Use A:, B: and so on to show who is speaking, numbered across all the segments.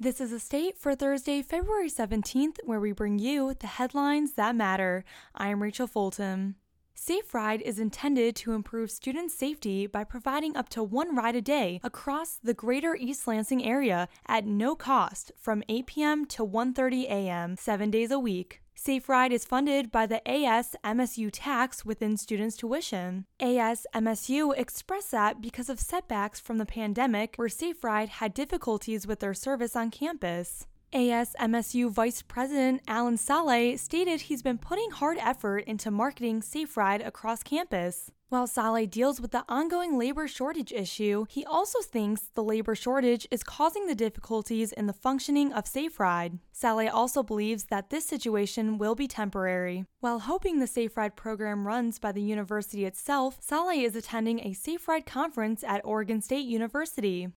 A: This is a state for Thursday, February 17th, where we bring you the headlines that matter. I am Rachel Fulton. Safe Ride is intended to improve student safety by providing up to one ride a day across the greater East Lansing area at no cost from 8 p.m. to 1:30 a.m. 7 days a week. Safe Ride is funded by the ASMSU tax within students' tuition. ASMSU expressed that because of setbacks from the pandemic, where Safe Ride had difficulties with their service on campus. ASMSU Vice President Alan Saleh stated he's been putting hard effort into marketing Safe Ride across campus. While Saleh deals with the ongoing labor shortage issue, he also thinks the labor shortage is causing the difficulties in the functioning of Safe Ride. Saleh also believes that this situation will be temporary. While hoping the Safe Ride program runs by the university itself, Saleh is attending a Safe Ride conference at Oregon State University.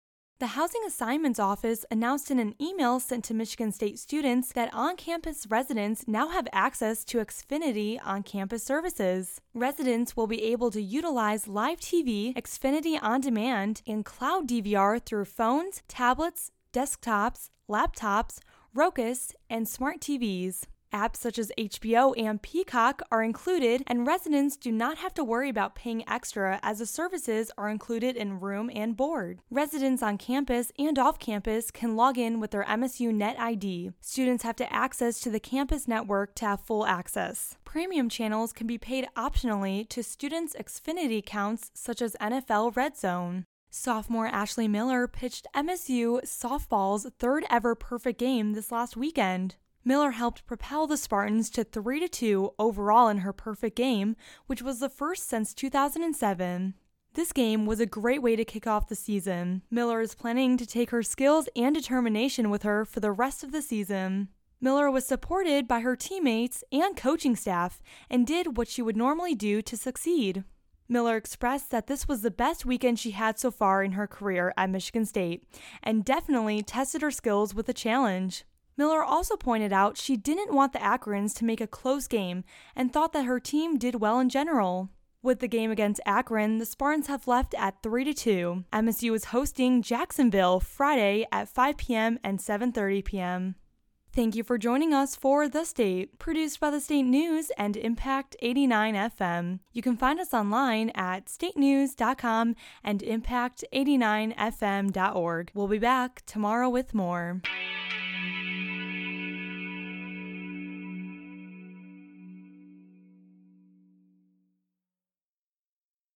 A: The Housing Assignments Office announced in an email sent to Michigan State students that on campus residents now have access to Xfinity on campus services. Residents will be able to utilize live TV, Xfinity On Demand, and cloud DVR through phones, tablets, desktops, laptops, Rokus, and smart TVs. Apps such as HBO and Peacock are included, and residents do not have to worry about paying extra as the services are included in room and board. Residents on campus and off campus can log in with their MSU Net ID. Students have to access to the campus network to have full access. Premium channels can be paid optionally to students' Xfinity accounts such as NFL Red Zone. Sophomore Ashley Miller pitched MSU softball's third ever perfect game this last weekend. Miller helped propel the Spartans to 3 2 overall in her perfect game, which was the first since 2007. This game was a great way to kick off the season. Miller is planning to take her skills and determination with her for the rest of the season. Miller was supported by her teammates and coaching staff and did what she would normally do to succeed. Miller expressed that this was the best weekend she had so far in her career at Michigan State and definitely tested her skills with a challenge. Miller also pointed out she didn't want the Akrons to make a close game and thought that her team did well in general. With the game against Akron, the Spartans have left at 3 to 2. MSU is hosting Jacksonville Friday at 5 p.m. and 7:30 p.m. Thank you for joining us for The State, produced by the State News and Impact 89 FM. You can find us online at statenews.com and impact89fm.org. We'll be back tomorrow with more.